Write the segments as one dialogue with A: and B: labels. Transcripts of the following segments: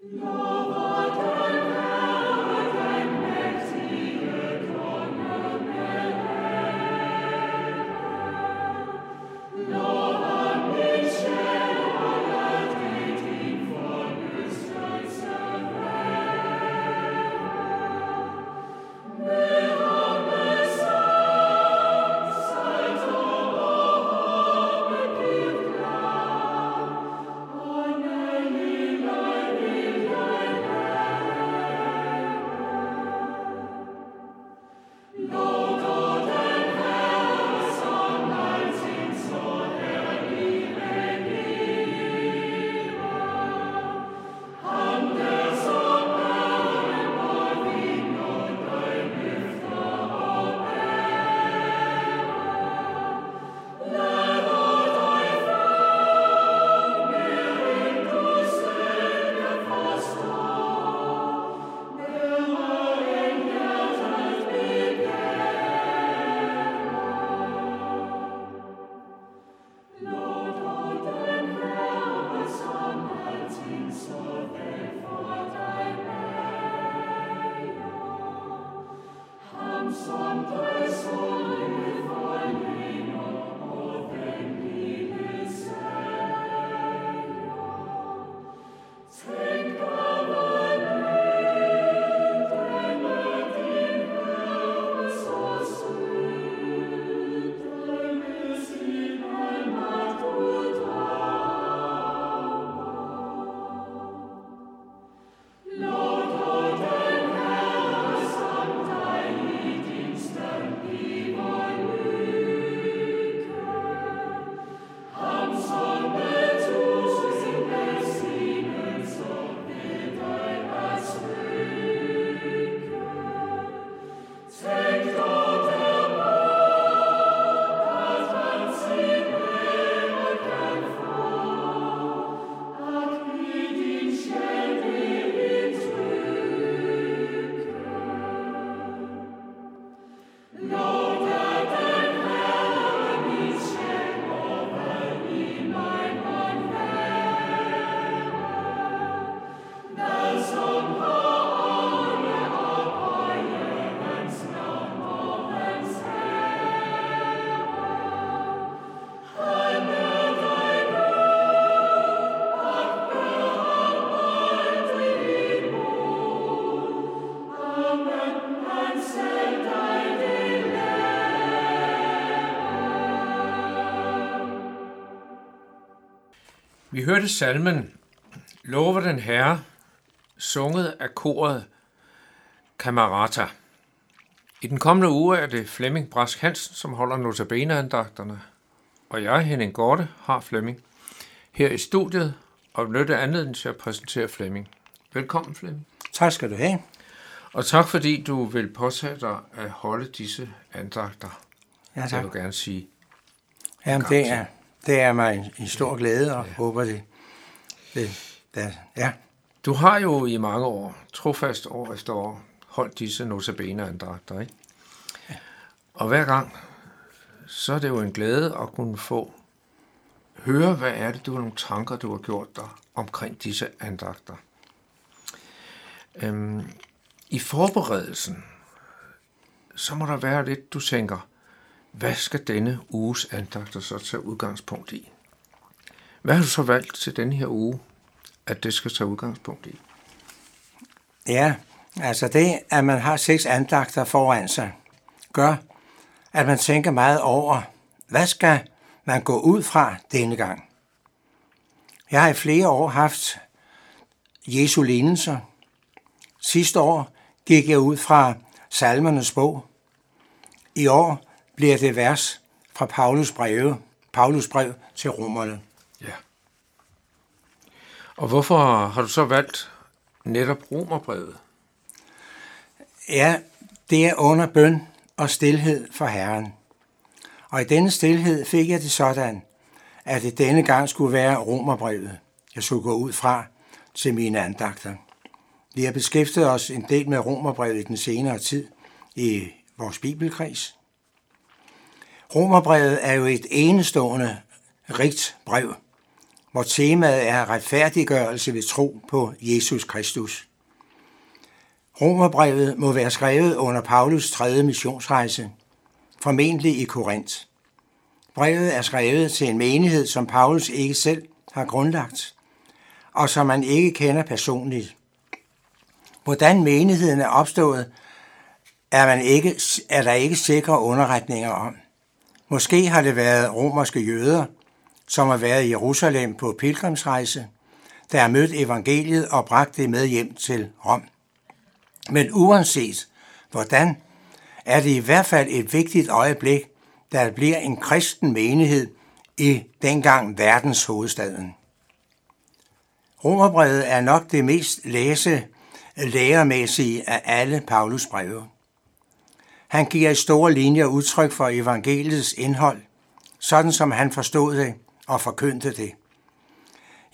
A: No. Say Vi hørte salmen Lover den Herre, sunget af koret Camerata. I den kommende uge er det Flemming Brask Hansen, som holder notabeneandagterne, og jeg, Henning Gorte, har Flemming her i studiet og benytte anledning til at præsentere Flemming. Velkommen, Flemming.
B: Tak skal du have.
A: Og tak fordi du vil påtage dig at holde disse andagter.
B: Ja, tak.
A: Jeg vil gerne sige.
B: Jamen, det er, det er mig en, en stor glæde, og ja. håber det, det, det, ja.
A: Du har jo i mange år, trofast år efter år, holdt disse notabene-andagter, ikke? Ja. Og hver gang, så er det jo en glæde at kunne få høre, hvad er det, du har nogle tanker, du har gjort dig omkring disse andagter. Øhm, I forberedelsen, så må der være lidt, du tænker, hvad skal denne uges andagter så tage udgangspunkt i? Hvad har du så valgt til denne her uge, at det skal tage udgangspunkt i?
B: Ja, altså det, at man har seks andagter foran sig, gør, at man tænker meget over, hvad skal man gå ud fra denne gang? Jeg har i flere år haft Jesu lignelser. Sidste år gik jeg ud fra salmernes bog. I år bliver det vers fra Paulus breve, Paulus brev til romerne.
A: Ja. Og hvorfor har du så valgt netop romerbrevet?
B: Ja, det er under bøn og stillhed for Herren. Og i denne stillhed fik jeg det sådan, at det denne gang skulle være romerbrevet, jeg skulle gå ud fra til mine andagter. Vi har beskæftiget os en del med romerbrevet i den senere tid i vores bibelkreds. Romerbrevet er jo et enestående rigt brev, hvor temaet er retfærdiggørelse ved tro på Jesus Kristus. Romerbrevet må være skrevet under Paulus tredje missionsrejse, formentlig i Korinth. Brevet er skrevet til en menighed, som Paulus ikke selv har grundlagt, og som man ikke kender personligt. Hvordan menigheden er opstået, er, man ikke, er der ikke sikre underretninger om. Måske har det været romerske jøder, som har været i Jerusalem på pilgrimsrejse, der har mødt evangeliet og bragt det med hjem til Rom. Men uanset hvordan, er det i hvert fald et vigtigt øjeblik, der bliver en kristen menighed i dengang verdens hovedstaden. Romerbrevet er nok det mest læse læremæssige af alle Paulus breve. Han giver i store linjer udtryk for evangeliets indhold, sådan som han forstod det og forkyndte det.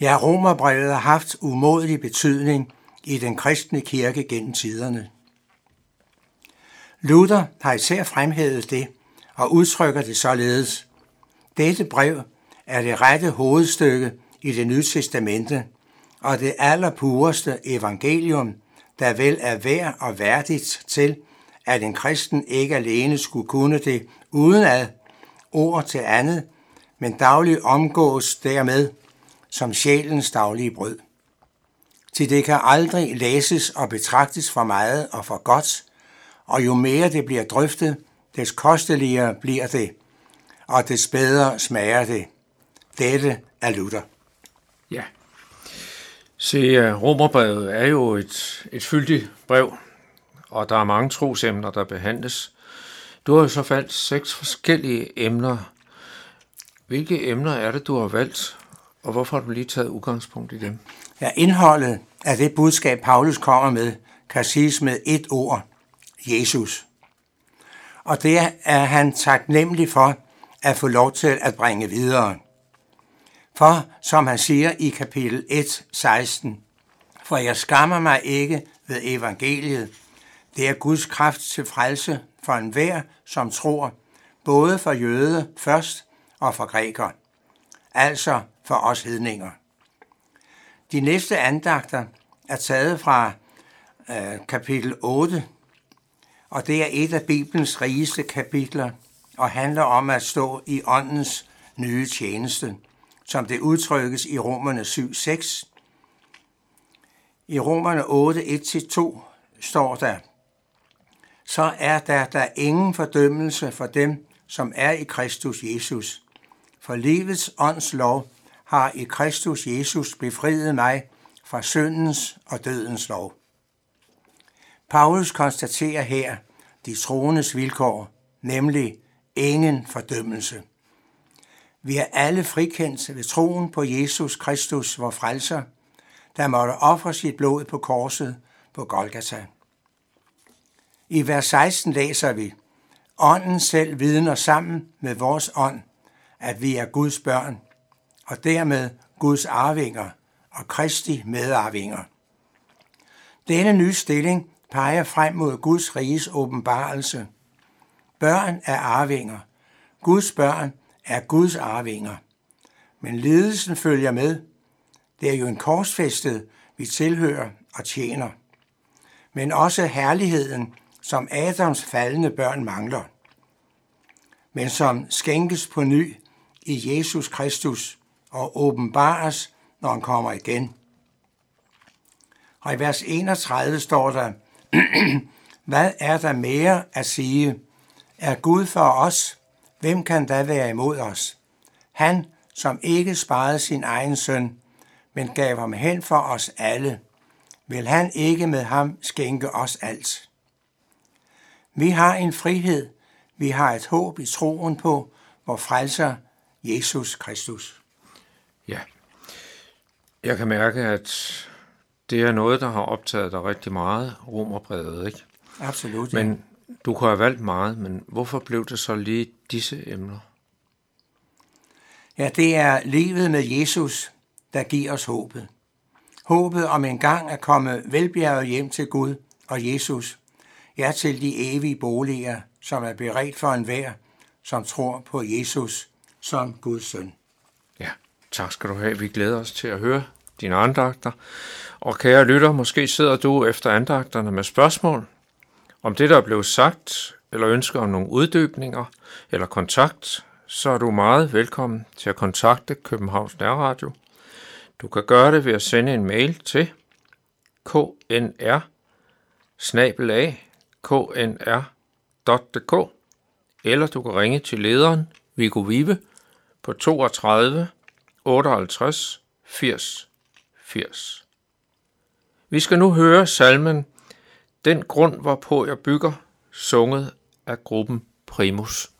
B: Ja, romerbrevet har haft umådelig betydning i den kristne kirke gennem tiderne. Luther har især fremhævet det og udtrykker det således. Dette brev er det rette hovedstykke i det nye testamente og det allerpureste evangelium, der vel er værd og værdigt til, at en kristen ikke alene skulle kunne det uden ad ord til andet, men dagligt omgås dermed som sjælens daglige brød. Til det kan aldrig læses og betragtes for meget og for godt, og jo mere det bliver drøftet, des kosteligere bliver det, og des bedre smager det. Dette er Luther.
A: Ja. Se, øh, Romerbrevet er jo et, et fyldigt brev, og der er mange trosemner, der behandles. Du har jo så valgt seks forskellige emner. Hvilke emner er det, du har valgt, og hvorfor har du lige taget udgangspunkt i dem?
B: Ja, indholdet af det budskab, Paulus kommer med, kan siges med et ord. Jesus. Og det er han taknemmelig for at få lov til at bringe videre. For, som han siger i kapitel 1, 16, for jeg skammer mig ikke ved evangeliet. Det er Guds kraft til frelse for enhver, som tror, både for jøde først og for græker, altså for os hedninger. De næste andagter er taget fra øh, kapitel 8, og det er et af Bibelens rigeste kapitler og handler om at stå i åndens nye tjeneste, som det udtrykkes i Romerne 7.6. I Romerne 8:1-2 står der, så er der da ingen fordømmelse for dem, som er i Kristus Jesus. For livets ånds lov har i Kristus Jesus befriet mig fra syndens og dødens lov. Paulus konstaterer her de troendes vilkår, nemlig ingen fordømmelse. Vi er alle frikendt ved troen på Jesus Kristus, vor frelser, der måtte ofre sit blod på korset på Golgata. I vers 16 læser vi, Ånden selv vidner sammen med vores ånd, at vi er Guds børn, og dermed Guds arvinger og Kristi medarvinger. Denne nye stilling peger frem mod Guds riges åbenbarelse. Børn er arvinger. Guds børn er Guds arvinger. Men lidelsen følger med. Det er jo en korsfæstet, vi tilhører og tjener. Men også herligheden, som Adams faldende børn mangler. Men som skænkes på ny i Jesus Kristus og åbenbares, når han kommer igen. Og i vers 31 står der, Hvad er der mere at sige? Er Gud for os? Hvem kan da være imod os? Han, som ikke sparede sin egen søn, men gav ham hen for os alle, vil han ikke med ham skænke os alt. Vi har en frihed, vi har et håb i troen på vor frelser Jesus Kristus.
A: Ja, jeg kan mærke, at det er noget, der har optaget dig rigtig meget, romerbrevet, ikke?
B: Absolut, ja.
A: Men du kunne have valgt meget, men hvorfor blev det så lige disse emner?
B: Ja, det er livet med Jesus, der giver os håbet. Håbet om en gang at komme velbjerget hjem til Gud og Jesus, ja til de evige boliger, som er beredt for enhver, som tror på Jesus som Guds søn.
A: Ja, Tak skal du have. Vi glæder os til at høre dine andagter. Og kære lytter, måske sidder du efter andagterne med spørgsmål om det, der er blevet sagt, eller ønsker om nogle uddybninger eller kontakt, så er du meget velkommen til at kontakte Københavns Nærradio. Du kan gøre det ved at sende en mail til knr knr.dk eller du kan ringe til lederen Viggo Vive på 32 58 80 80. Vi skal nu høre salmen Den grund, hvorpå jeg bygger, sunget af gruppen Primus.